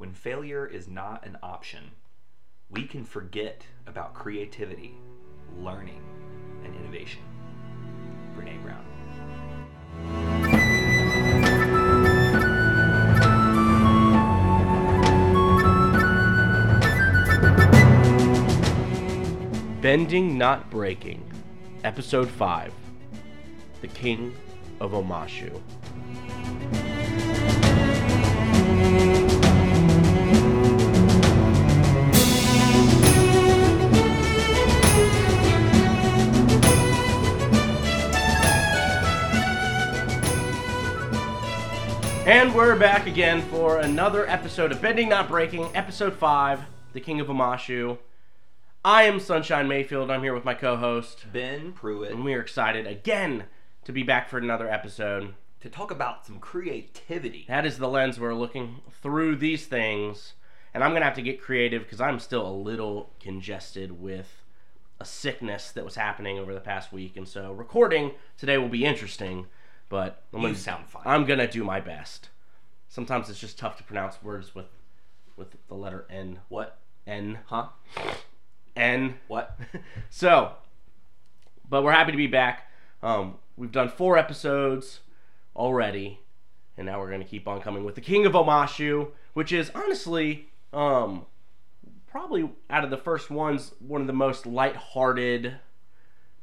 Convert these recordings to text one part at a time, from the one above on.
when failure is not an option, we can forget about creativity, learning, and innovation. Brene Brown. Bending Not Breaking, Episode 5 The King of Omashu. And we're back again for another episode of Bending Not Breaking, Episode 5 The King of Omashu. I am Sunshine Mayfield. I'm here with my co host. Ben Pruitt And we are excited again to be back for another episode. to talk about some creativity. That is the lens we're looking through these things. And I'm going to have to get creative because I'm still a little congested with a sickness that was happening over the past week. And so recording today will be interesting, but I'm gonna, sound fine. I'm going to do my best. Sometimes it's just tough to pronounce words with with the letter N. What? N. Huh? N. What? So, but we're happy to be back. Um, we've done four episodes already, and now we're going to keep on coming with the King of Omashu, which is honestly, um, probably out of the first ones, one of the most lighthearted,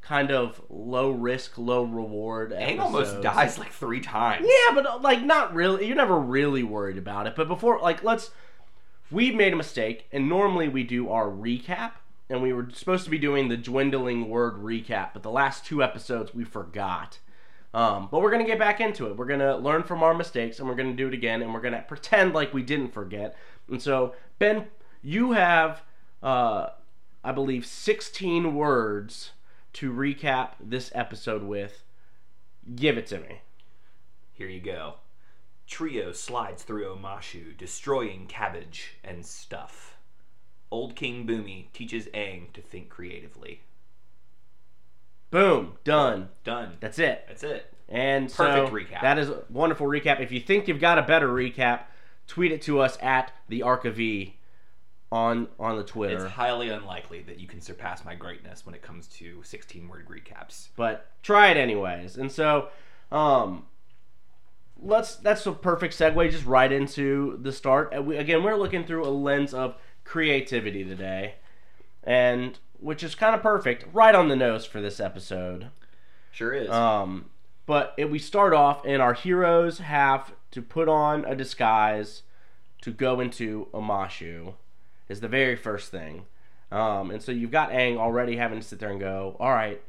kind of low risk, low reward. Aang almost dies like three times. Yeah, but like not really. You're never really worried about it. But before, like, let's. We made a mistake, and normally we do our recap, and we were supposed to be doing the dwindling word recap, but the last two episodes we forgot. Um, but we're gonna get back into it. We're gonna learn from our mistakes, and we're gonna do it again, and we're gonna pretend like we didn't forget. And so, Ben, you have, uh, I believe, 16 words to recap this episode with. Give it to me. Here you go. Trio slides through Omashu, destroying cabbage and stuff. Old King Bumi teaches Aang to think creatively. Boom, done. Done. That's it. That's it. And Perfect so recap. that is a wonderful recap. If you think you've got a better recap, tweet it to us at the Arc of V on on the Twitter. It's highly unlikely that you can surpass my greatness when it comes to 16 word recaps. But try it anyways. And so um let's that's a perfect segue just right into the start. Again, we're looking through a lens of creativity today. And which is kind of perfect, right on the nose for this episode. Sure is. Um, but if we start off, and our heroes have to put on a disguise to go into Omashu, is the very first thing. Um, and so you've got Aang already having to sit there and go, all right,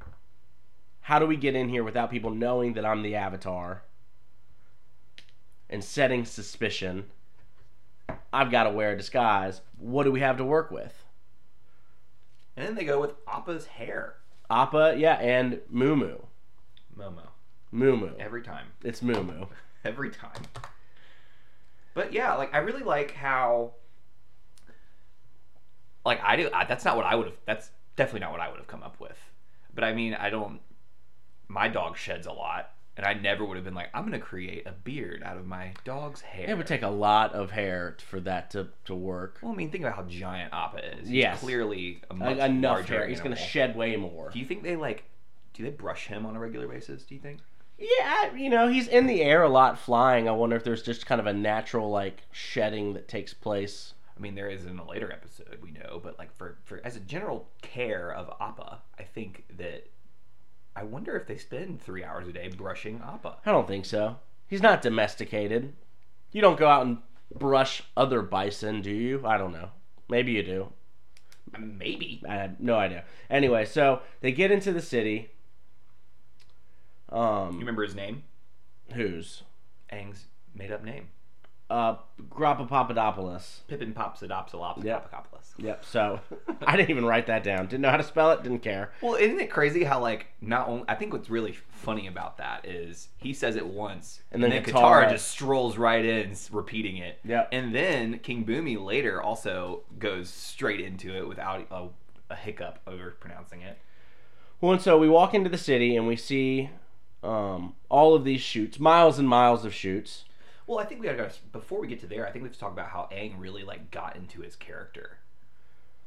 how do we get in here without people knowing that I'm the Avatar? And setting suspicion. I've got to wear a disguise. What do we have to work with? and then they go with Appa's hair. Appa, yeah, and Mumu. Momo. Mumu. Every time. It's Mumu. every time. But yeah, like I really like how, like I do. I, that's not what I would have. That's definitely not what I would have come up with. But I mean, I don't. My dog sheds a lot, and I never would have been like, I'm gonna create a beard out of my dog's hair. It would take a lot of hair for that to, to work. Well, I mean, think about how giant Appa is. He's Yes. clearly a Like, much enough larger hair. He's going to animal. shed way more. Do you think they like? Do they brush him on a regular basis? Do you think? Yeah, you know, he's in the air a lot flying. I wonder if there's just kind of a natural, like, shedding that takes place. I mean, there is in a later episode, we know, but like for, for as a general care of Appa, I think that I wonder if they spend three hours a day brushing Appa. I don't think so. He's not domesticated. You don't go out and brush other bison, do you? I don't know. Maybe you do. Maybe. I have no idea. Anyway, so they get into the city. Um, You remember his name? whose? Aang's made up name. Uh, Grappa Papadopoulos. Pippin Pops Adopsilops Yep. Papacopolis. Yep. So I didn't even write that down. Didn't know how to spell it. Didn't care. Well, isn't it crazy how like not only I think what's really funny about that is he says it once And then Katara Katara- just strolls right in repeating it. Yep. And then King Bumi later also goes straight into it without a, a hiccup over pronouncing it. Well, and so we walk into the city and we see um, all of these shoots, miles and miles of shoots. Well, I think we gotta before we get to there. I think we have to talk about how Aang really like got into his character.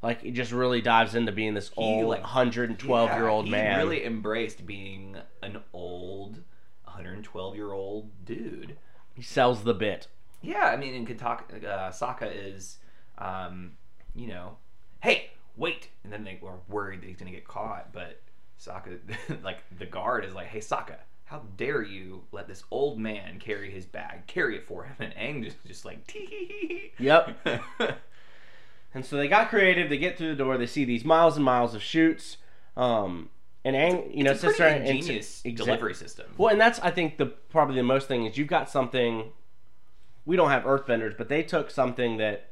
Like he just really dives into being this old, like, 112 year old he man. really embraced being an old, 112 year old dude. He sells the bit. Yeah, I mean, in Kataka, uh, Sokka is, um, you know, hey, wait, and then they were worried that he's gonna get caught, but Sokka, like the guard, is like, hey, Sokka, how dare you let this old man carry his bag, carry it for him, and Aang just just like, tee. Yep. And so they got creative. They get through the door. They see these miles and miles of shoots. Um, and Aang, you know, it's sits pretty and- ingenious exa- delivery system. Well, and that's I think the probably the most thing is you've got something. We don't have Earthbenders, but they took something that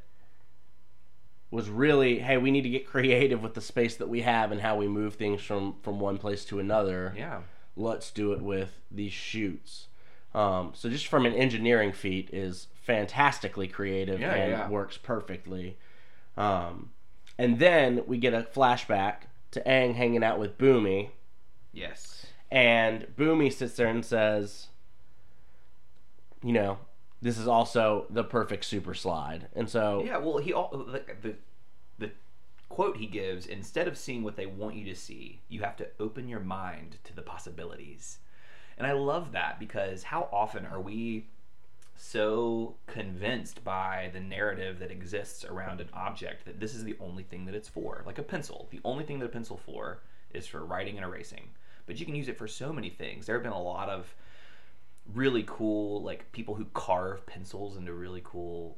was really, hey, we need to get creative with the space that we have and how we move things from from one place to another. Yeah. Let's do it with these shoots. Um, so just from an engineering feat is fantastically creative Yeah, and yeah. works perfectly. Um, and then we get a flashback to Aang hanging out with Bumi. Yes. And Bumi sits there and says, you know, this is also the perfect super slide. And so, Yeah. Well, he all the, the the quote he gives instead of seeing what they want you to see, you have to open your mind to the possibilities. And I love that because how often are we so convinced by the narrative that exists around an object that this is the only thing that it's for? Like a pencil. The only thing that a pencil for is for writing and erasing. But you can use it for so many things. There have been a lot of really cool like people who carve pencils into really cool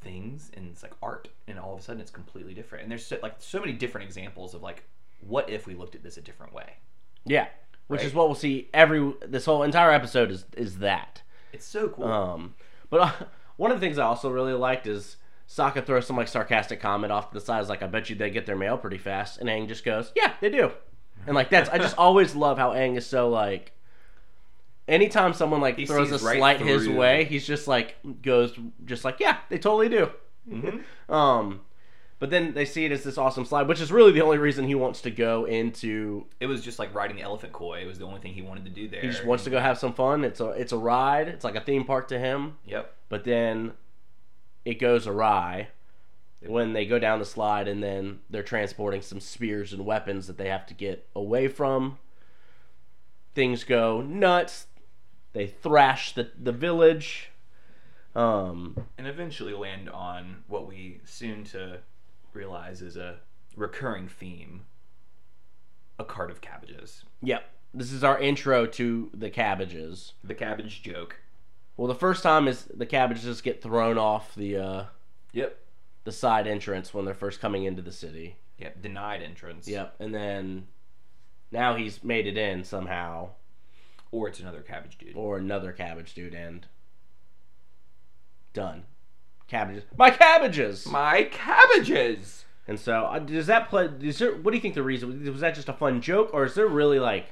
things and it's like art and all of a sudden it's completely different. And there's so, like so many different examples of like what if we looked at this a different way? Yeah, which is what we'll see every this whole entire episode is is that. it's so cool. Um, but uh, one of the things I also really liked is Sokka throws some like sarcastic comment off to the side, is like, "I bet you they get their mail pretty fast," and Aang just goes, "Yeah, they do," and like that's I just always love how Aang is so like. Anytime someone like He throws a right slight his through. way, he's just like goes just like yeah, they totally do. Mhm. Um, but then they see it as this awesome slide, which is really the only reason he wants to go into. it was just like riding the elephant koi it was the only thing he wanted to do there He just wants to go have some fun. It's a it's a ride. It's like a theme park to him. yep but then it goes awry when they go down the slide and then they're transporting some spears and weapons that they have to get away from things go nuts they thrash the, the village um, and eventually land on what we soon to realize is a recurring theme a cart of cabbages. Yep. This is our intro to the cabbages. The cabbage joke. Well the first time is the cabbages get thrown off the uh, yep. the side entrance when they're first coming into the city. Yep. Denied entrance. Yep. And then now he's made it in somehow or it's another cabbage dude. Or another cabbage dude and done. Cabbages. My cabbages! My cabbages! And so uh, does that play is there what do you think the reason was that just a fun joke or is there really like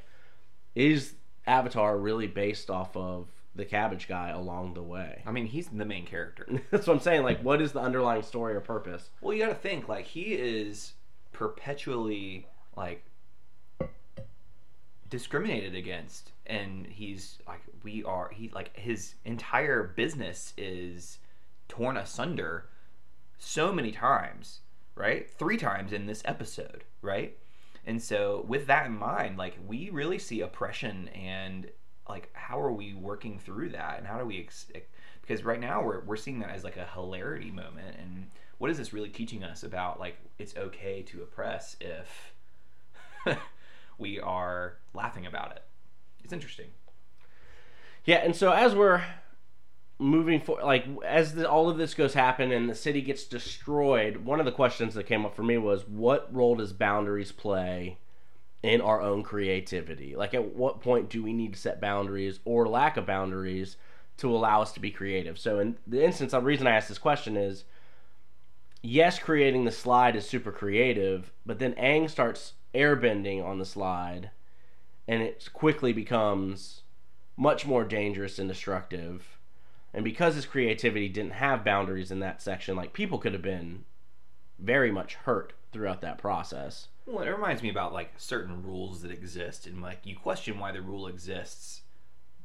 is avatar really based off of the cabbage guy along the way? I mean, he's the main character. that's what i'm saying like what is the underlying story or purpose? Well, you got to think like he is perpetually like discriminated against, and he's like we are. He like his entire business is torn asunder so many times, right? Three times in this episode, right? And so, with that in mind, like we really see oppression and like how are we working through that, and how do we ex- because right now we're we're seeing that as like a hilarity moment, and what is this really teaching us about like it's okay to oppress if we are laughing about it? It's interesting. Yeah, and so as we're moving forward, like as the, all of this goes happen and the city gets destroyed, one of the questions that came up for me was, what role does boundaries play in our own creativity? Like, at what point do we need to set boundaries or lack of boundaries to allow us to be creative? So, in the instance, the reason I asked this question is, yes, creating the slide is super creative, but then Aang starts airbending on the slide, and it quickly becomes much more dangerous and destructive. And because his creativity didn't have boundaries in that section, like people could have been very much hurt throughout that process. Well, it reminds me about like certain rules that exist, and like you question why the rule exists,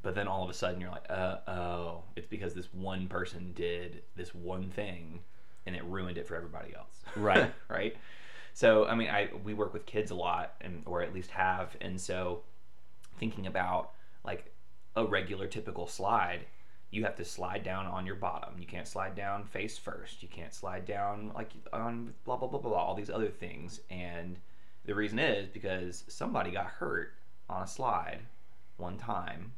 but then all of a sudden you're like, uh, oh, it's because this one person did this one thing, and it ruined it for everybody else. Right. right. So I mean, I we work with kids a lot, and or at least have, and so thinking about like a regular typical slide you have to slide down on your bottom. You can't slide down face first. You can't slide down like on blah blah blah blah, blah all these other things. And the reason is because somebody got hurt on a slide one time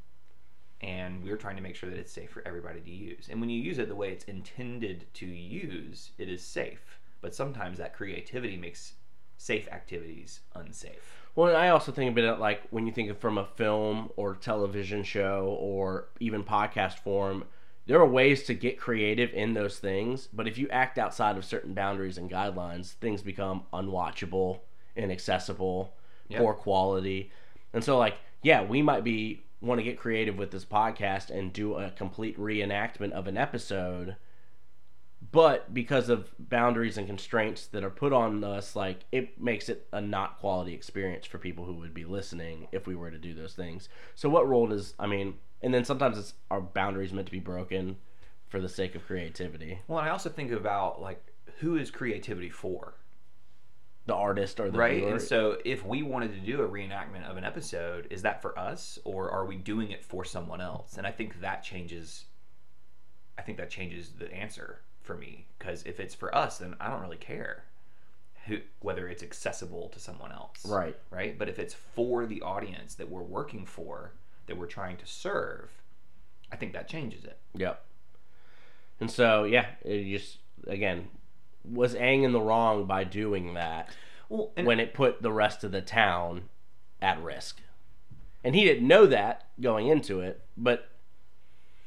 and we are trying to make sure that it's safe for everybody to use. And when you use it the way it's intended to use, it is safe. But sometimes that creativity makes safe activities unsafe. Well, I also think about it like when you think of from a film or television show or even podcast form, there are ways to get creative in those things, but if you act outside of certain boundaries and guidelines, things become unwatchable, inaccessible, Yep. poor quality. And so like, yeah, we might be want to get creative with this podcast and do a complete reenactment of an episode, but because of boundaries and constraints that are put on us like it makes it a not quality experience for people who would be listening if we were to do those things. So what role does i mean and then sometimes it's our boundaries meant to be broken for the sake of creativity? Well, I also think about like who is creativity for? the artist or the right? viewer. and so if we wanted to do a reenactment of an episode is that for us or are we doing it for someone else? And i think that changes i think that changes the answer for me because if it's for us then i don't really care who whether it's accessible to someone else. Right. Right? But if it's for the audience that we're working for that we're trying to serve i think that changes it. Yep. And so yeah it just again was Aang in the wrong by doing that well when it put the rest of the town at risk? And he didn't know that going into it but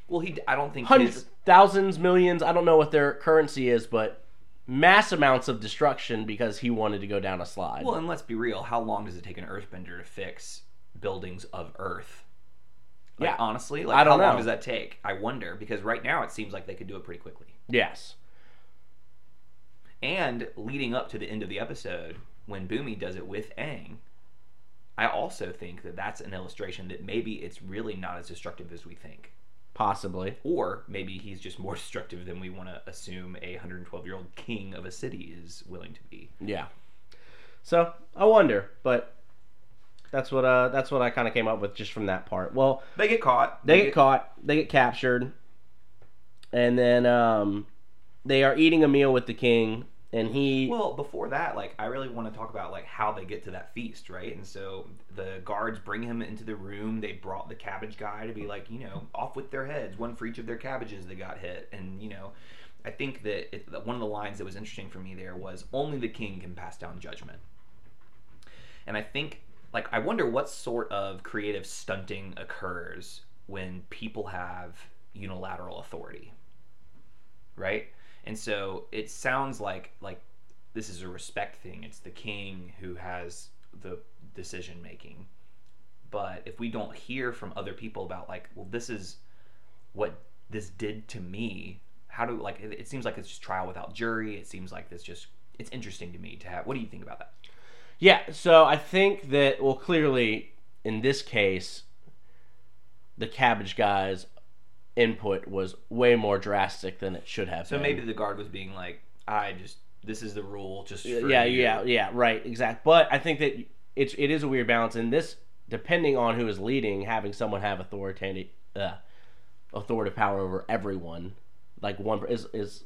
well he i don't think hundreds, his, thousands, millions. I don't know what their currency is, but mass amounts of destruction because he wanted to go down a slide. Well, and let's be real. How long does it take an earthbender to fix buildings of Earth? Like, Yeah. honestly, like I don't how long does that take? I wonder because right now it seems like they could do it pretty quickly. yes, And leading up to the end of the episode, when Bumi does it with Aang, I also think that that's an illustration that maybe it's really not as destructive as we think. Possibly. Or maybe he's just more destructive than we want to assume a 112 year old king of a city is willing to be. Yeah. So I wonder, but that's what uh that's what I kind of came up with just from that part. Well, They get caught. they get caught, they get captured, and then um they are eating a meal with the king, and he Well, before that, like I really want to talk about like how they get to that feast, right? And so the guards bring him into the room. They brought the cabbage guy to be like, you know, off with their heads, one for each of their cabbages that got hit. And you know, I think that it, that one of the lines that was interesting for me there was only the king can pass down judgment. And I think like I wonder what sort of creative stunting occurs when people have unilateral authority. Right? And so it sounds like like this is a respect thing. It's the king who has the decision making. But if we don't hear from other people about like, well, this is what this did to me, how do like it, it seems like it's just trial without jury. It seems like this just it's interesting to me to have. What do you think about that? Yeah, so I think that well clearly in this case the cabbage guy's input was way more drastic than it should have So been. maybe the guard was being like, I just this is the rule, just yeah, you." yeah, yeah, right, exact. But I think that it's it is a weird balance in this depending on who is leading, having someone have authoritative uh, authoritative power over everyone like one is is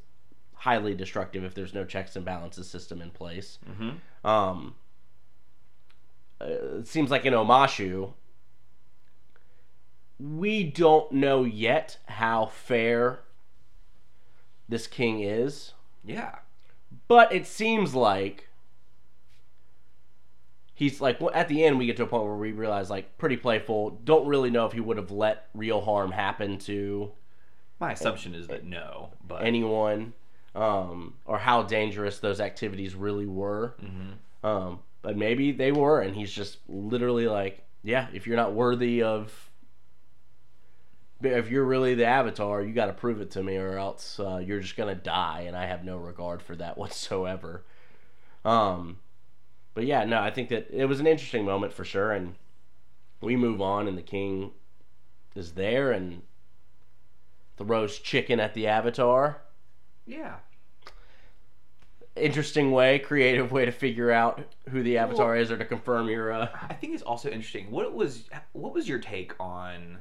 highly destructive if there's no checks and balances system in place. Mhm. Um, uh, it seems like in Omashu, we don't know yet how fair this king is, Yeah, but it seems like he's like well, at the end we get to a point where we realize like pretty playful. Don't really know if he would have let real harm happen to my assumption is that no, but anyone, um, or how dangerous those activities really were. Mhm. Um, but maybe they were, and he's just literally like, yeah, if you're not worthy of, if you're really the Avatar, you got to prove it to me, or else uh, you're just gonna die, and I have no regard for that whatsoever. Um, but yeah, no, I think that it was an interesting moment for sure, and we move on, and the king is there and throws chicken at the avatar. Yeah. Interesting way, creative way to figure out who the avatar Well- is or to confirm your. Uh... I think it's also interesting. What was what was your take on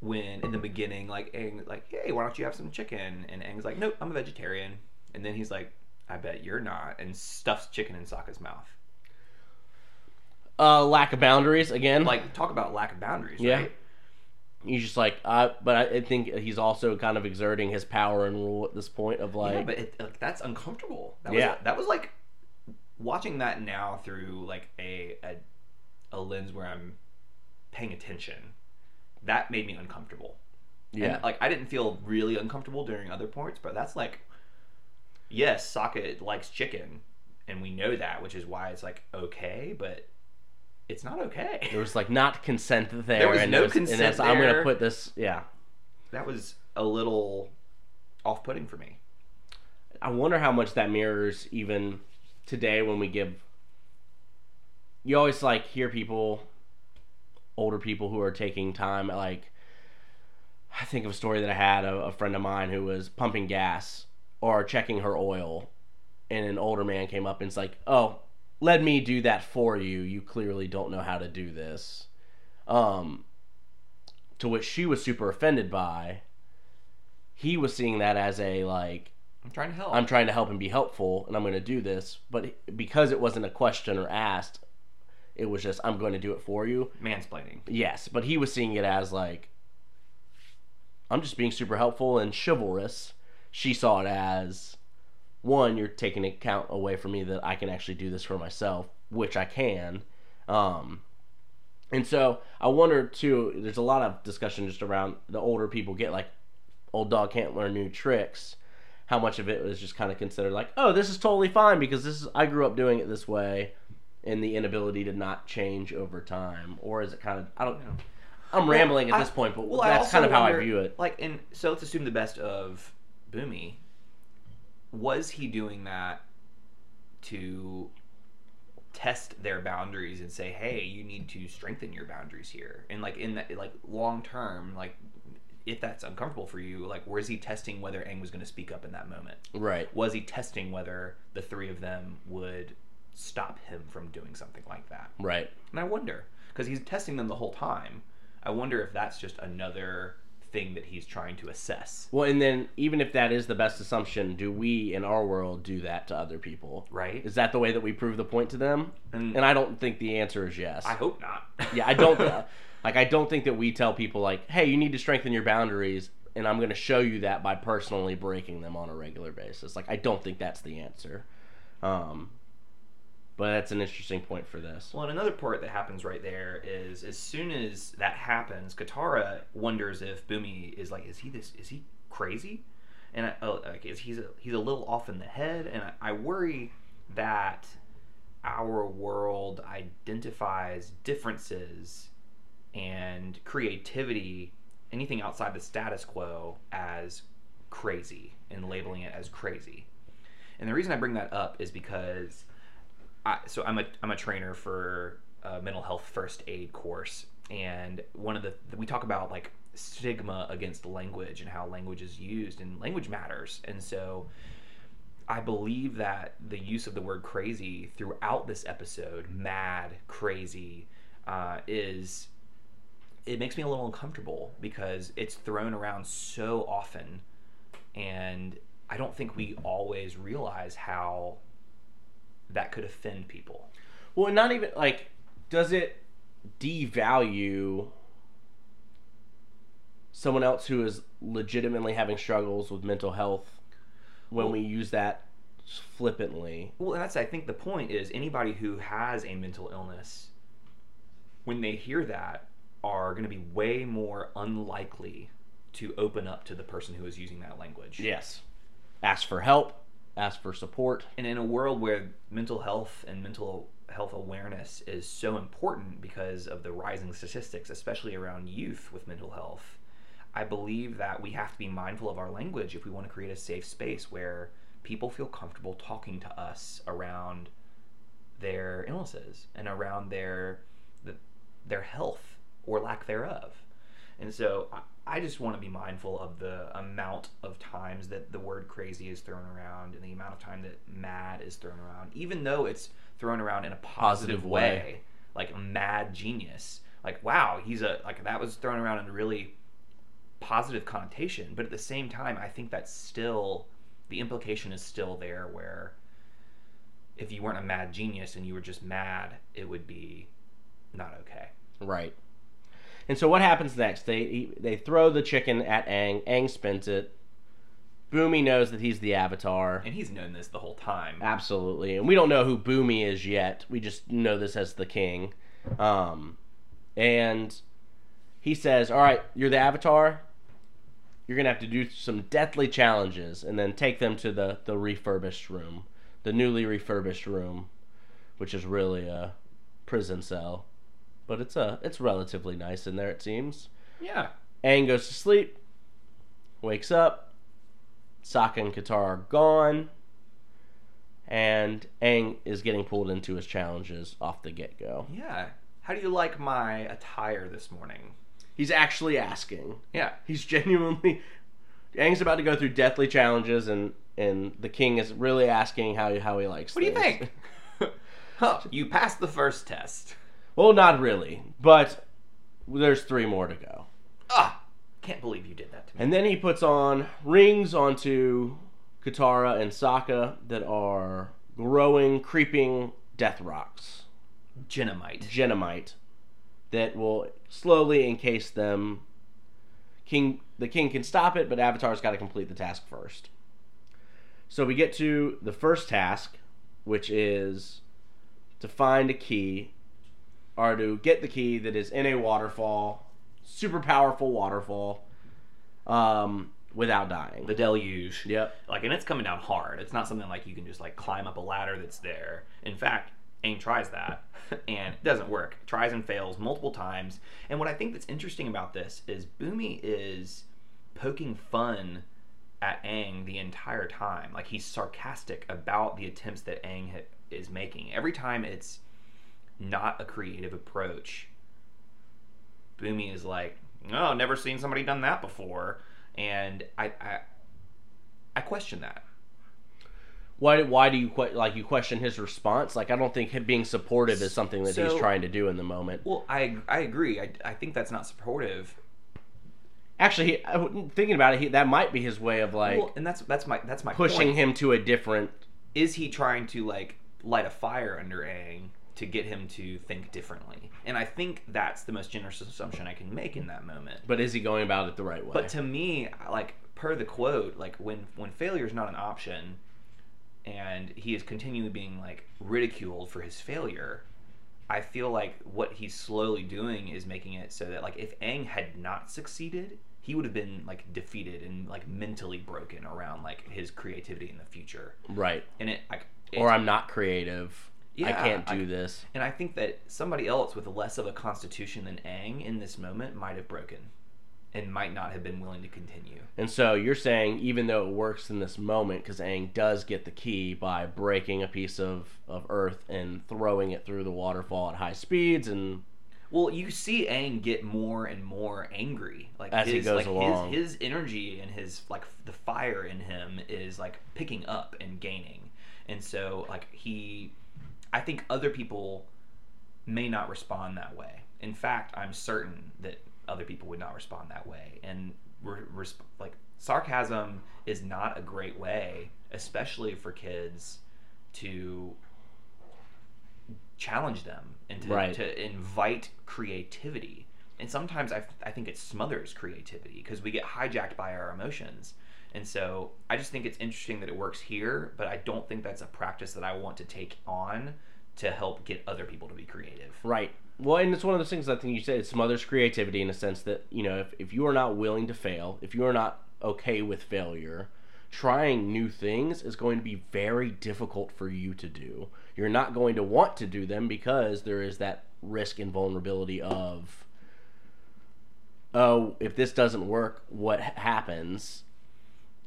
when in the beginning, like Aang, like, hey, why don't you have some chicken? And Aang's like, nope, I'm a vegetarian. And then he's like, I bet you're not, and stuffs chicken in Sokka's mouth. Uh, lack of boundaries again. Like, talk about lack of boundaries, Yeah. right? he's just like, uh, but I, think he's also kind of exerting his power and rule at this point of like, yeah, but it, like, that's uncomfortable. That Yeah. was, that was like watching that now through like a, a a lens where I'm paying attention. That made me uncomfortable. yeah, And like I didn't feel really uncomfortable during other parts, but that's like yes, Sokka likes chicken, and we know that, which is why it's like okay, but it's not okay. there was like not consent there. There was and no there's- consent And that's, I'm gonna put this. Yeah, That was a little off-putting for me. I wonder how much that mirrors even today when we give. You always like hear people, older people who are taking time. Like, I think of a story that I had of a friend of mine who was pumping gas or checking her oil, and an older man came up and it's like, "Oh, let me do that for you. You clearly don't know how to do this." Um, to which she was super offended by. He was seeing that as a like I'm trying to help. I'm trying to help and be helpful, and I'm going to do this. But because it wasn't a question or asked, it was just I'm going to do it for you. mansplaining. Yes, but he was seeing it as like I'm just being super helpful and chivalrous. She saw it as one, you're taking account away from me that I can actually do this for myself, which I can. Um, and so I wonder too. There's a lot of discussion just around the older people get like, old dog can't learn new tricks. How much of it was just kind of considered like, oh, this is totally fine because this is I grew up doing it this way, and the inability to not change over time, or is it kind of I don't know. I'm Well, rambling at I- this point, but well, that's kind of how I view it. Like, and so let's assume the best of Bumi. Was he doing that to test their boundaries and say, "Hey, you need to strengthen your boundaries here"? And like in that, like long term, like if that's uncomfortable for you, like was he testing whether Aang was going to speak up in that moment? Right. Was he testing whether the three of them would stop him from doing something like that? Right. And I wonder, because he's testing them the whole time. I wonder if that's just another thing that he's trying to assess. Well, and then even if that is the best assumption, do we in our world do that to other people? Right? Is that the way that we prove the point to them? And, And I don't think the answer is yes. I hope not. yeah, I don't like. I don't think that we tell people like, "Hey, you need to strengthen your boundaries," and I'm going to show you that by personally breaking them on a regular basis. Like, I don't think that's the answer. Um, but that's an interesting point for this. Well, and another part that happens right there is as soon as that happens, Katara wonders if Bumi is like, is he this? Is he crazy? And I, oh, like, is he's a, he's a little off in the head, and I, I worry that our world identifies differences and creativity, anything outside the status quo, as crazy and labeling it as crazy. And the reason I bring that up is because I, so I'm a I'm a trainer for a mental health first aid course, and one of the we talk about like stigma against language and how language is used, and language matters, and so I believe that the use of the word crazy throughout this episode, mad, crazy, uh, is it makes me a little uncomfortable because it's thrown around so often, and I don't think we always realize how that could offend people. Well, not even like, does it devalue someone else who is legitimately having struggles with mental health when Well- we use that flippantly? Well, and that's I think the point is anybody who has a mental illness, when they hear that, are going to be way more unlikely to open up to the person who is using that language. Yes. Ask for help. Ask for support. And in a world where mental health and mental health awareness is so important because of the rising statistics, especially around youth with mental health, I believe that we have to be mindful of our language if we want to create a safe space where people feel comfortable talking to us around their illnesses and around their their health or lack thereof. And so I, just want to be mindful of the amount of times that the word crazy is thrown around and the amount of time that mad is thrown around, even though it's thrown around in a positive, Positive way. way. Like mad genius. Like, wow, he's a, like, that was thrown around in a really positive connotation. But at the same time, I think that's still, the implication is still there where if you weren't a mad genius and you were just mad, it would be not okay. Right. And so what happens next? They they throw the chicken at Aang. Aang spins it. Bumi knows that he's the Avatar. And he's known this the whole time. Absolutely. And we don't know who Bumi is yet. We just know this as the king. Um, and he says, All right, you're the Avatar. You're going to have to do some deathly challenges and then take them to the, the refurbished room, the newly refurbished room, which is really a prison cell. But it's a it's relatively nice in there, it seems. Yeah. Aang goes to sleep, wakes up. Sokka and Katara are gone, and Aang is getting pulled into his challenges off the get go. Yeah. How do you like my attire this morning? He's actually asking. Yeah. He's genuinely. Aang's about to go through deathly challenges, and and the king is really asking how how he likes. What do you think? huh, you passed the first test. Well, not really, but there's three more to go. Ah, can't believe you did that to me. And then he puts on rings onto Katara and Sokka that are growing, creeping death rocks, Jennamite. jennamite, that will slowly encase them. King, the king can stop it, but Avatar's got to complete the task first. So we get to the first task, which is to find a key, or to get the key that is in a waterfall, super powerful waterfall, um, without dying. The deluge. Yep. Like, and it's coming down hard. It's not something like you can just like climb up a ladder that's there. In fact, Aang tries that, and it doesn't work. Tries and fails multiple times. And what I think that's interesting about this is Bumi is poking fun at Aang the entire time. Like he's sarcastic about the attempts that Aang ha- is making. Every time it's not a creative approach, Bumi is like, "Oh, never seen somebody done that before," and I, I, I question that. Why? Why do you que- like you question his response? Like I don't think him being supportive is something that he's trying to do in the moment. Well, I I agree. I, I think that's not supportive. Actually, he, thinking about it, he, that might be his way of like well, and that's that's my that's my pushing point. him to a different. Is he trying to like light a fire under Aang to get him to think differently? And I think that's the most generous assumption I can make in that moment. But is he going about it the right way? But to me, like per the quote, like when when failure is not an option, and he is continually being like ridiculed for his failure, I feel like what he's slowly doing is making it so that like if Aang had not succeeded, he would have been like defeated and like mentally broken around like his creativity in the future. right. And it like Or I'm not creative. I can't do I- this. and I think that somebody else with less of a constitution than Aang in this moment might have broken and might not have been willing to continue. And so you're saying even though it works in this moment, because Aang does get the key by breaking a piece of, of earth and throwing it through the waterfall at high speeds, and Well, you see Aang get more and more angry, like As he goes like along. His, his energy and his like the fire in him is like picking up and gaining, and so like he, I think other people may not respond that way. In fact, I'm certain that other people would not respond that way, and re- resp- like sarcasm is not a great way, especially for kids, to challenge them and to, Right. to invite creativity. And sometimes I, I think it smothers creativity because we get hijacked by our emotions. And so I just think it's interesting that it works here, but I don't think that's a practice that I want to take on to help get other people to be creative. Right. Well, and it's one of those things I think you said it smothers creativity in a sense that, you know, if, if you are not willing to fail, if you are not okay with failure, trying new things is going to be very difficult for you to do. You're not going to want to do them because there is that risk and vulnerability of, oh, if this doesn't work, what happens?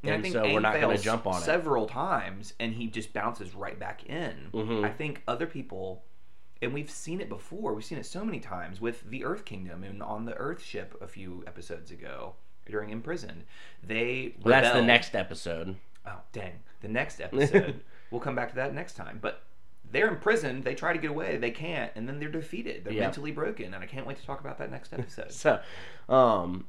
And, I And think so we're not going to jump on it. several times, and he just bounces right back in. Mhm. I think other people, and we've seen it before. We've seen it so many times with the Earth Kingdom and on the Earth ship a few episodes ago during Imprisoned. They Well, that's the next episode. Oh dang! The next episode we'll come back to that next time. But they're imprisoned. They try to get away. They can't, and then they're defeated. They're Yeah. mentally broken, and I can't wait to talk about that next episode. So, um,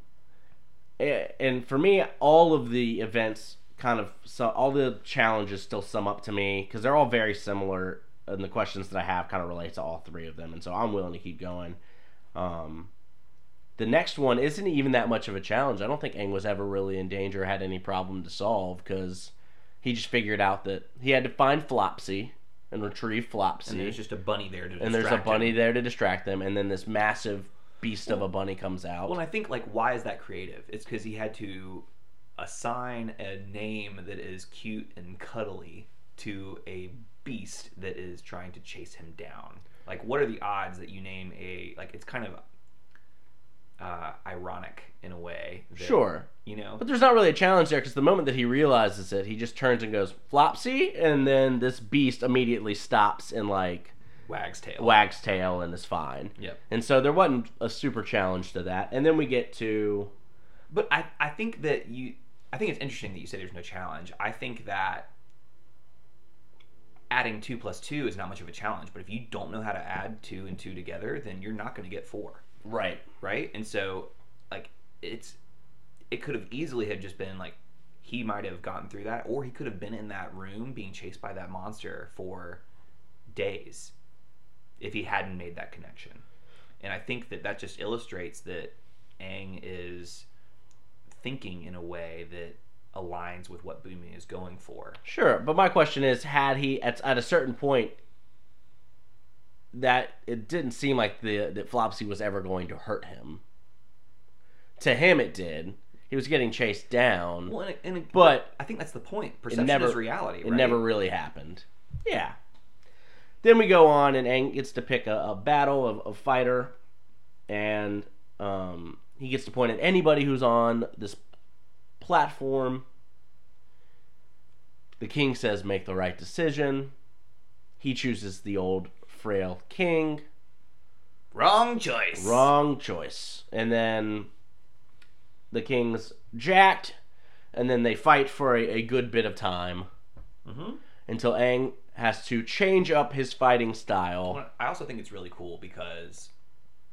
and for me, all of the events kind of so all the challenges still sum up to me because they're all very similar, and the questions that I have kind of relate to all three of them, and so I'm willing to keep going. Um, the next one isn't even that much of a challenge. I don't think Aang was ever really in danger, or had any problem to solve because he just figured out that he had to find Flopsy and retrieve Flopsy and there's just a bunny there to and there's a bunny him. there to distract them, and then this massive beast of a bunny comes out. Well, and I think like why is that creative? It's because he had to assign a name that is cute and cuddly to a beast that is trying to chase him down. Like, what are the odds that you name a like? It's kind of uh, ironic in a way. that, sure, you know. but there's not really a challenge there because the moment that he realizes it, he just turns and goes Flopsy, and then this beast immediately stops and like Wag's tail. wags tail and is fine. Yep. And so there wasn't a super challenge to that. And then we get to But I, I think that you I think it's interesting that you say there's no challenge. I think that adding two plus two is not much of a challenge, but if you don't know how to add two and two together, then you're not going to get four, right. right? And so, like, it's it could have easily have just been like he might have gotten through that, or he could have been in that room being chased by that monster for days if he hadn't made that connection. And I think that that just illustrates that Aang is thinking in a way that aligns with what Bumi is going for. Sure, but my question is, had he at, at a certain point that it didn't seem like the that Flopsy was ever going to hurt him. To him, it did. He was getting chased down. Well, and, and But I think that's the point. Perception never- is reality. It right? never really happened. Yeah. Then we go on, and Aang gets to pick a, a battle of a fighter, and um, he gets to point at anybody who's on this platform. The king says, "Make the right decision." He chooses the old frail king. wrong choice. Wrong choice. And then the king's jacked, and then they fight for a, a good bit of time hmm until Aang has to change up his fighting style. I also think it's really cool because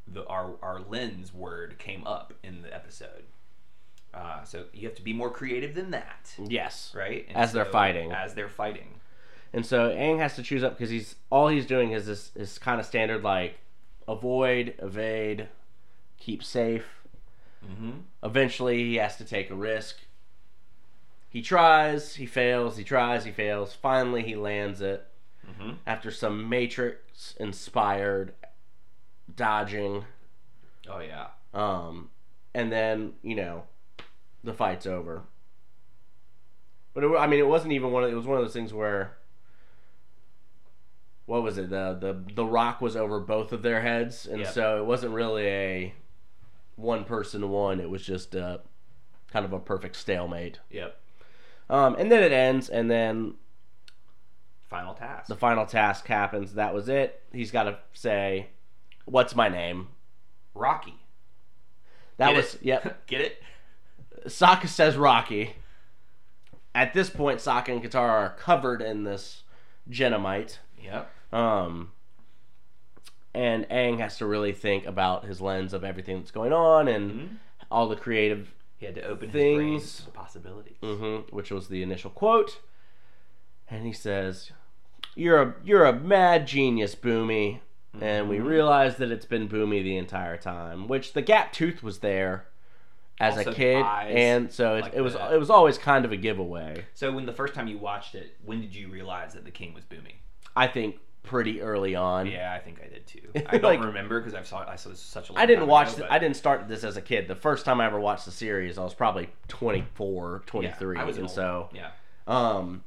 the our our lens word came up in the episode. Uh, so you have to be more creative than that, Yes. right? And As they're fighting. As they're fighting. And so Aang has to choose up because he's all he's doing is this is kind of standard like avoid, evade, keep safe. Mm-hmm. Eventually, he has to take a risk. He tries, he fails, he tries, he fails. Finally, he lands it Mm-hmm. after some Matrix inspired dodging. Oh yeah. Um, and then you know, the fight's over. But it, I mean, it wasn't even one. Of, it was one of those things where, what was it? The the the rock was over both of their heads, and Yep. so it wasn't really a one person one. It was just a kind of a perfect stalemate. Yep. Um, and then it ends, and then Final task. the final task happens. That was it. He's got to say, "What's my name?" Rocky. That Get was it? yep. Get it? Sokka says Rocky. At this point, Sokka and Katara are covered in this jennamite. Yep. Um, and Aang has to really think about his lens of everything that's going on and Mhm. all the creative, He had to open his brain Things- to possibilities. mhm, which was the initial quote. And he says, "You're a you're a mad genius, Bumi." And we Mhm. realize that it's been Bumi the entire time, which the gap tooth was there as Also a kid, and so it, like it was the- it was always kind of a giveaway. So when the first time you watched it, when did you realize that the king was Bumi? I think pretty early on. Yeah, I think I did too. I don't Like- remember because I saw I saw this such a long I didn't watch. ago, the, but- I didn't start this as a kid. The first time I ever watched the series, I was probably 24, 23, Yeah, I was an and old- so yeah. Um,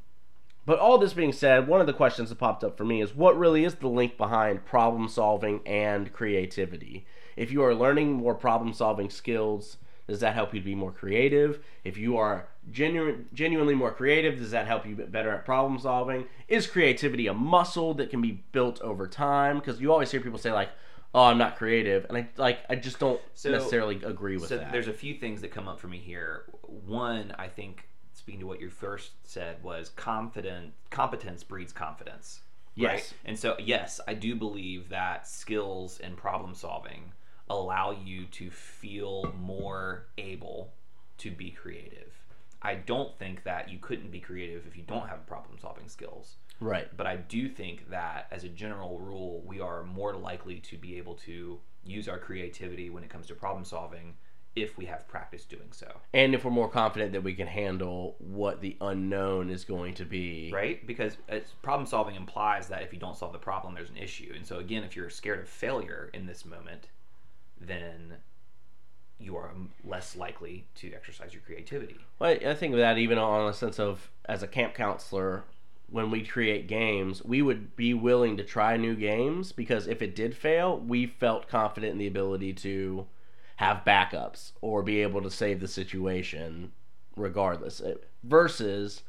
but all this being said, one of the questions that popped up for me is what really is the link behind problem solving and creativity? If you are learning more problem solving skills, does that help you to be more creative? If you are genuine, genuinely more creative, does that help you get better at problem solving? Is creativity a muscle that can be built over time? Because you always hear people say like, "Oh, I'm not creative," and I like I just don't So- necessarily agree with so that. there's a few things that come up for me here. One, I think speaking to what you first said was confident competence breeds confidence. Yes. Right? And so yes, I do believe that skills and problem solving allow you to feel more able to be creative. I don't think that you couldn't be creative if you don't have problem solving skills. right. But I do think that as a general rule, we are more likely to be able to use our creativity when it comes to problem solving if we have practice doing so. And if we're more confident that we can handle what the unknown is going to be, Right? Because it's, problem solving implies that if you don't solve the problem, there's an issue. And so, again, if you're scared of failure in this moment, then you are less likely to exercise your creativity. Well, I think of that even on a sense of as a camp counselor, when we create games, we would be willing to try new games because if it did fail, we felt confident in the ability to have backups or be able to save the situation regardless. Versus,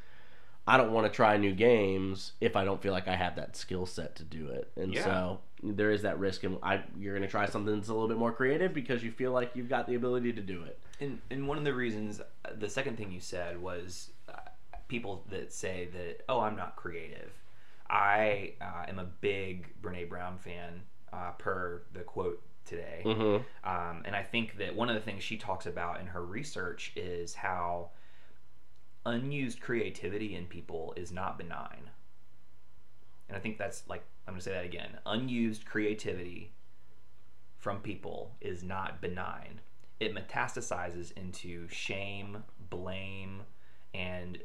I don't want to try new games if I don't feel like I have that skill set to do it. And Yeah. so there is that risk, and I, you're going to try something that's a little bit more creative because you feel like you've got the ability to do it. And, and one of the reasons, uh, the second thing you said was uh, people that say that, oh, I'm not creative. I uh, am a big Brene Brown fan, uh, per the quote today. Mm-hmm. Um, and I think that one of the things she talks about in her research is how unused creativity in people is not benign. And I think that's like, I'm going to say that again. Unused creativity from people is not benign. It metastasizes into shame, blame, and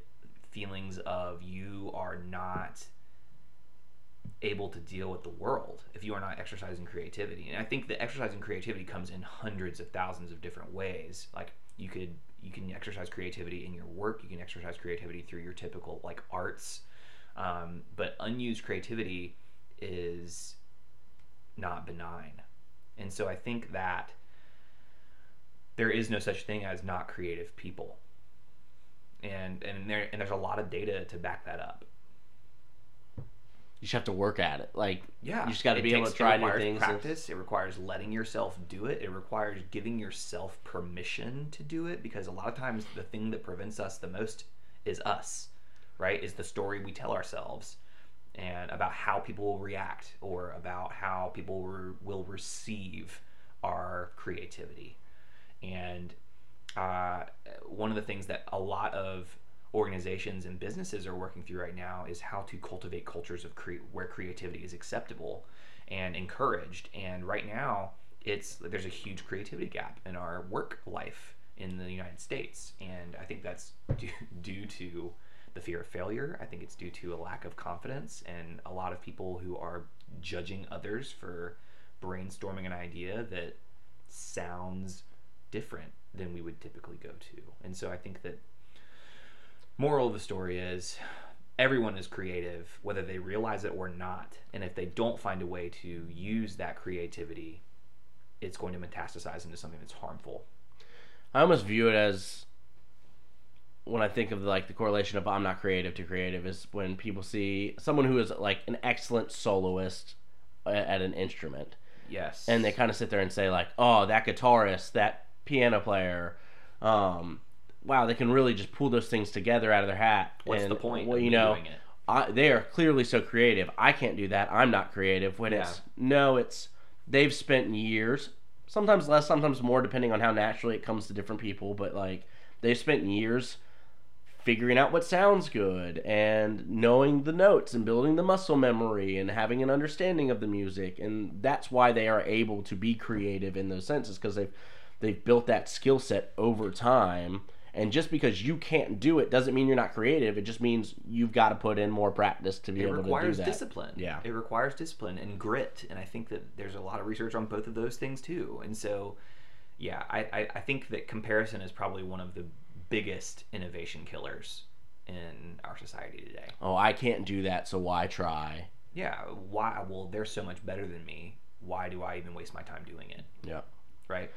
feelings of you are not able to deal with the world if you are not exercising creativity. And I think that exercising creativity comes in hundreds of thousands of different ways. Like you could you can exercise creativity in your work, you can exercise creativity through your typical like arts. Um, but unused creativity is not benign. And so I think that there is no such thing as not creative people. And and there and there's a lot of data to back that up. You just have to work at it. Like, Yeah, You just gotta It be able to try it new things and- Practice. It requires letting yourself do it. It requires giving yourself permission to do it because a lot of times the thing that prevents us the most is us, right? Is the story we tell ourselves and about how people will react or about how people re- will receive our creativity. And uh, one of the things that a lot of organizations and businesses are working through right now is how to cultivate cultures of cre- where creativity is acceptable and encouraged. And right now, it's there's a huge creativity gap in our work life in the United States, and I think that's due, due to the fear of failure. I think it's due to a lack of confidence and a lot of people who are judging others for brainstorming an idea that sounds different than we would typically go to. And so I think that moral of the story is everyone is creative whether they realize it or not. And if they don't find a way to use that creativity, it's going to metastasize into something that's harmful. I almost view it as when I think of like the correlation of I'm not creative to creative is when people see someone who is like an excellent soloist at an instrument, Yes. and they kind of sit there and say like, "Oh, that guitarist, that piano player, um, wow, they can really just pull those things together out of their hat." What's and, the point Well, you know? I, they are clearly so creative. I can't do that. I'm not creative. When it's no, it's they've spent years, sometimes less, sometimes more, depending on how naturally it comes to different people. But like they've spent years figuring out what sounds good and knowing the notes and building the muscle memory and having an understanding of the music, and that's why they are able to be creative in those senses because they've they've built that skill set over time. And just because you can't do it doesn't mean you're not creative. It just means you've got to put in more practice to be it able to do that it requires discipline. Yeah. It requires discipline and grit. And I think that there's a lot of research on both of those things too. And so, yeah, I, I, I think that comparison is probably one of the biggest innovation killers in our society today. Oh, I can't do that, so why try? Yeah, why? Well, they're so much better than me. Why do I even waste my time doing it? Yeah. Right?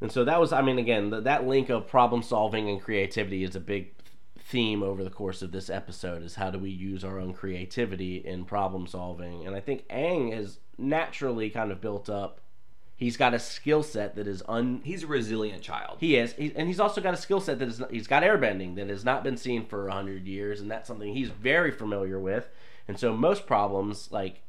And so that was, I mean, again, th- that link of problem solving and creativity is a big theme over the course of this episode is how do we use our own creativity in problem solving and i think Aang has naturally kind of built up he's got a skill set that is un He's a resilient child. he is he, and he's also got a skill set that is. He's got airbending that has not been seen for 100 years and that's something he's very familiar with and so most problems like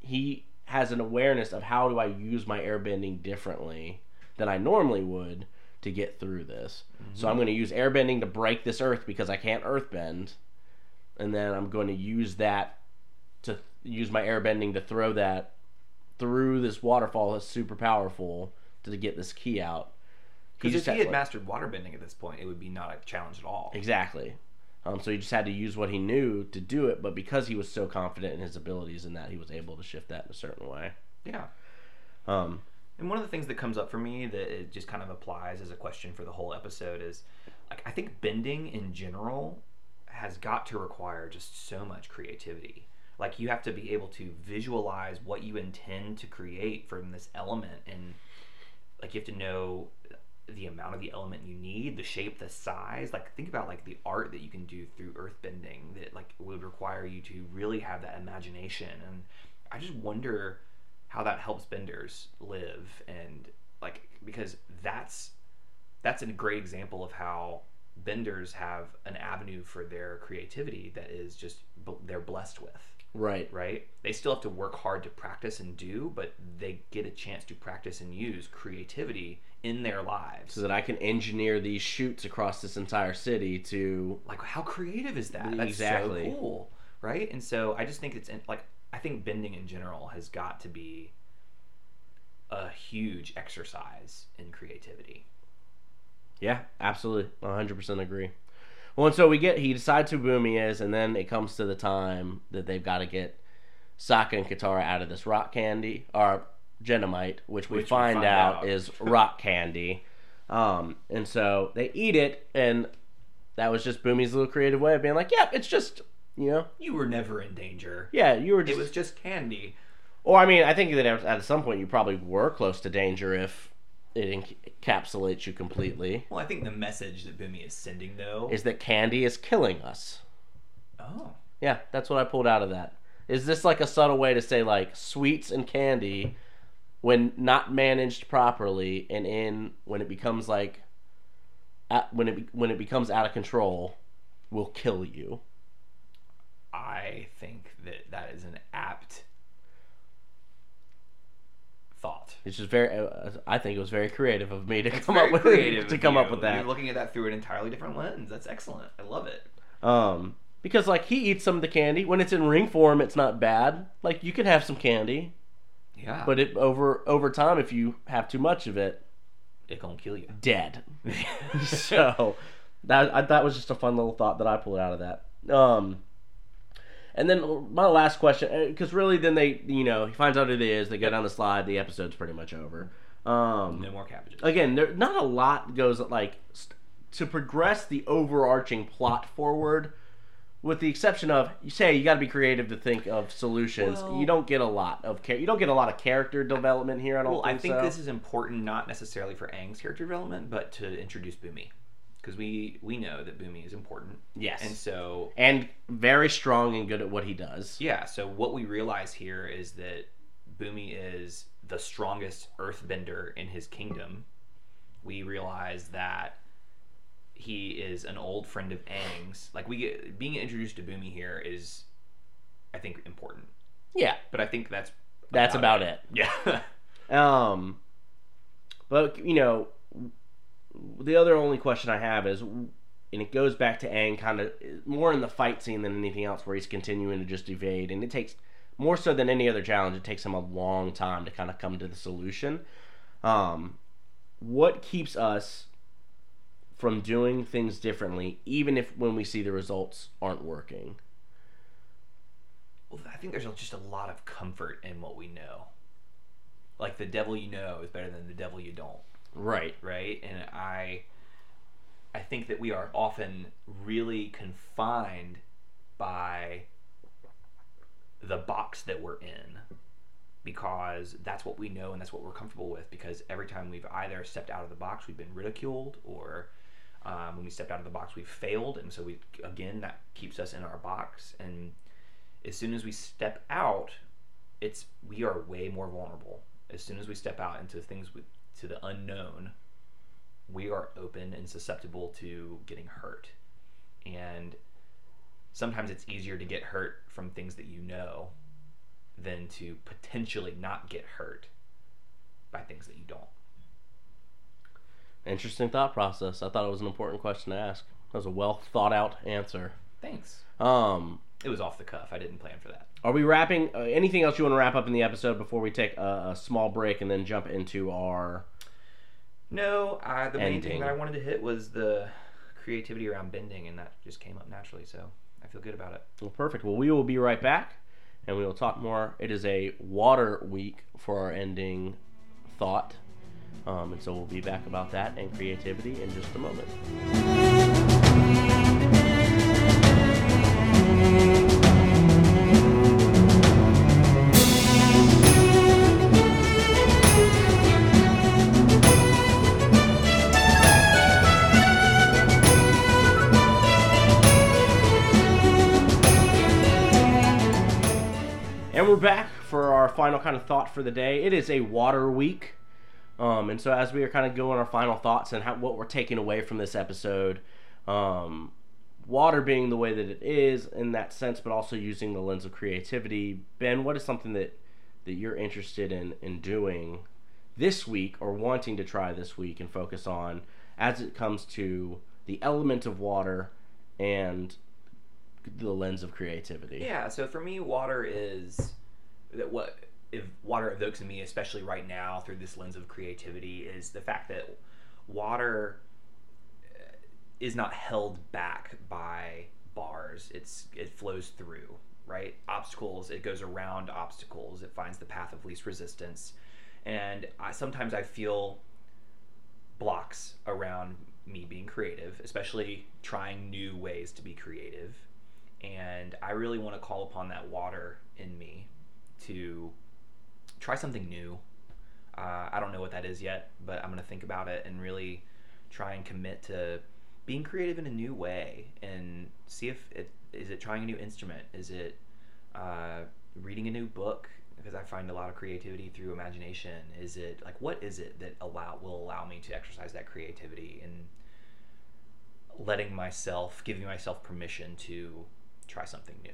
he has an awareness of how do i use my airbending differently than i normally would to get through this so i'm mm-hmm. going to use airbending to break this earth because i can't earthbend and then i'm going to use that to use my airbending to throw that through this waterfall that's super powerful to get this key out Because if he had like- mastered waterbending at this point, it would be not a challenge at all. Exactly. Um, so he just had to use what he knew to do it, but because he was so confident in his abilities and that, he was able to shift that in a certain way. Yeah. Um, And one of the things that comes up for me that it just kind of applies as a question for the whole episode is like I think bending in general has got to require just so much creativity. Like you have to be able to visualize what you intend to create from this element and like you have to know the amount of the element you need, the shape, the size. Like think about like the art that you can do through earthbending that like would require you to really have that imagination. And I just wonder how that helps benders live and like because that's that's a great example of how benders have an avenue for their creativity that is just they're blessed with right. right they still have to work hard to practice and do but they get a chance to practice and use creativity in their lives So that I can engineer these shoots across this entire city to. like how creative is that that's Exactly. so cool right and so i just think it's in, like i think bending in general has got to be a huge exercise in creativity Yeah, absolutely. 100% agree. Well, and so we get, he decides who Bumi is, and then it comes to the time that they've got to get Sokka and Katara out of this rock candy, or Jennamite, which we Which we find, find out, out. is rock candy. Um, and so they eat it, and that was just Bumi's little creative way of being like, yep, it's just, you know, you were never in danger yeah, you were it was just candy Or, I mean, I think that at at some point you probably were close to danger if it encapsulates you completely. well i think the message that bumi is sending though Is that candy is killing us. oh Yeah, that's what I pulled out of that. Is this like a subtle way to say like sweets and candy when not managed properly and in when it becomes like at, when it when it becomes out of control will kill you. i think that that is an apt thought It's just very uh, I think it was very creative of me to It's come up with creative to come up with that. You're looking at that through an entirely different lens. That's excellent. I love it. Um because like he eats some of the candy when it's in ring form it's not bad. Like you can have some candy, Yeah, but it over over time if you have too much of it it gonna kill you. dead. so that I, that was just a fun little thought that I pulled out of that. Um, and then my last question, because really, then they, you know, he finds out who it is. They go down the slide. The episode's pretty much over. Um, No more cabbages. again, there not a lot goes like st- to progress the overarching plot forward. With the exception of you say you got to be creative to think of solutions. Well- you don't get a lot of char- you don't get a lot of character development here. I don't Well, I think, think so. this is important not necessarily for Aang's character development, but to introduce Bumi, because we we know that Bumi is important, yes, and so and very strong and good at what he does. yeah. So what we realize here is that Bumi is the strongest Earthbender in his kingdom. We realize that he is an old friend of Aang's. Like we get being introduced to Bumi here is, I think, important. Yeah, But I think that's that's about it. Yeah. Um, but you know, the other only question I have is, and it goes back to Aang, kind of more in the fight scene than anything else, where he's continuing to just evade, and it takes more so than any other challenge. It takes him a long time to kind of come to the solution. Um, what keeps us from doing things differently, even if when we see the results aren't working? Well, I think there's just a lot of comfort in what we know. Like the devil you know is better than the devil you don't, Right. right? And I I think that we are often really confined by the box that we're in. because that's what we know and that's what we're comfortable with. Because every time we've either stepped out of the box, we've been ridiculed, or um, when we stepped out of the box, we've failed, and so we again that keeps us in our box. And as soon as we step out, it's we are way more vulnerable. As soon as we step out into things with to the unknown, we are open and susceptible to getting hurt. And sometimes it's easier to get hurt from things that you know than to potentially not get hurt by things that you don't. Interesting thought process. I thought it was an important question to ask. That was a well thought out answer. Thanks. Um, It was off the cuff. I didn't plan for that. are we wrapping? Uh, anything else you want to wrap up in the episode before we take a, a small break and then jump into our? No, uh, the main Ending. thing that I wanted to hit was the creativity around bending, and that just came up naturally. So I feel good about it. Well, perfect. Well, we will be right back, and we will talk more. It is a water week for our ending thought, um, and so we'll be back about that and creativity in just a moment. Final kind of thought for the day. It is a water week. Um, and so as we are kind of going our final thoughts and how, what we're taking away from this episode, um, water being the way that it is in that sense, but also using the lens of creativity. Ben, what is something that, that you're interested in, in doing this week or wanting to try this week and focus on as it comes to the element of water and the lens of creativity? Yeah, so for me, water is that what if water evokes in me, especially right now through this lens of creativity, is the fact that water uh, is not held back by bars. It's it flows through right obstacles. It goes around obstacles. It finds the path of least resistance, and I, sometimes I feel blocks around me being creative, especially trying new ways to be creative. And I really want to call upon that water in me to try something new. Uh, I don't know what that is yet, but I'm going to think about it and really try and commit to being creative in a new way and see if it is it trying a new instrument? Is it uh, reading a new book? Because I find a lot of creativity through imagination. Is it like what is it that allow will allow me to exercise that creativity and letting myself giving myself permission to try something new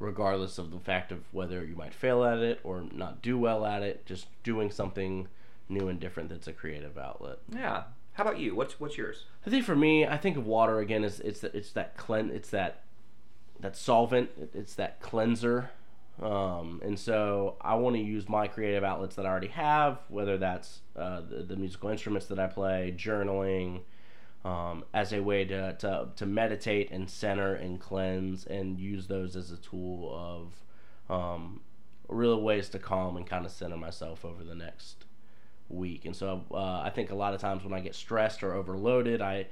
regardless of the fact of whether you might fail at it or not do well at it, just doing something new and different that's a creative outlet. yeah how about you what's what's yours I think for me, I think of water again as it's that it's that clean it's that that solvent, it's that cleanser. Um, and so I want to use my creative outlets that I already have, whether that's uh, the, the musical instruments that I play, journaling, um, as a way to, to, to meditate and center and cleanse and use those as a tool of um, real ways to calm and kind of center myself over the next week. And so uh, I think a lot of times when I get stressed or overloaded, I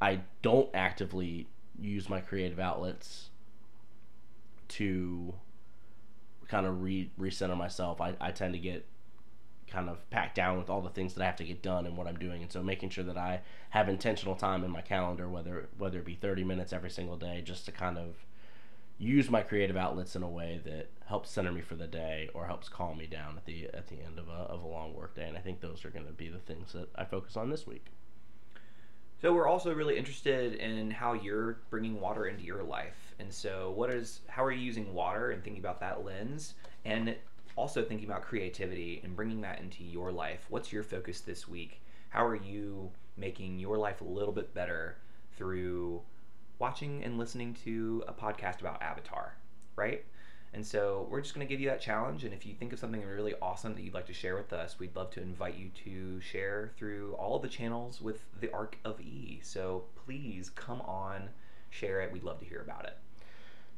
I don't actively use my creative outlets to kind of re recenter myself. I, I tend to get kind of packed down with all the things that I have to get done and what I'm doing. And so making sure that I have intentional time in my calendar, whether whether it be 30 minutes every single day, just to kind of use my creative outlets in a way that helps center me for the day or helps calm me down at the at the end of a, of a long work day. And I think those are going to be the things that I focus on this week. So we're also really interested in how you're bringing water into your life, and so what is how are you using water and thinking about that lens, and also thinking about creativity and bringing that into your life. What's your focus this week? How are you making your life a little bit better through watching and listening to a podcast about Avatar, right? And so we're just going to give you that challenge. And if you think of something really awesome that you'd like to share with us, we'd love to invite you to share through all of the channels with the Arc of E. So please come on, share it. We'd love to hear about it.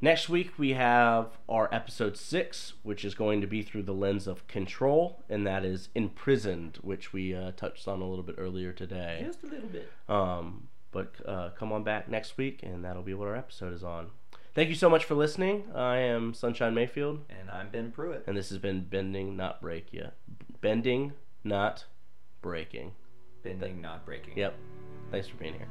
Next week we have our episode six, which is going to be through the lens of control, and that is imprisoned, which we uh, touched on a little bit earlier today. Just a little bit. Um, but uh, come on back next week, and that'll be what our episode is on. Thank you so much for listening. I am Sunshine Mayfield, And I'm Ben Pruitt. and this has been Bending Not Break. Yeah, bending not breaking. Bending, not breaking. Yep. Thanks for being here.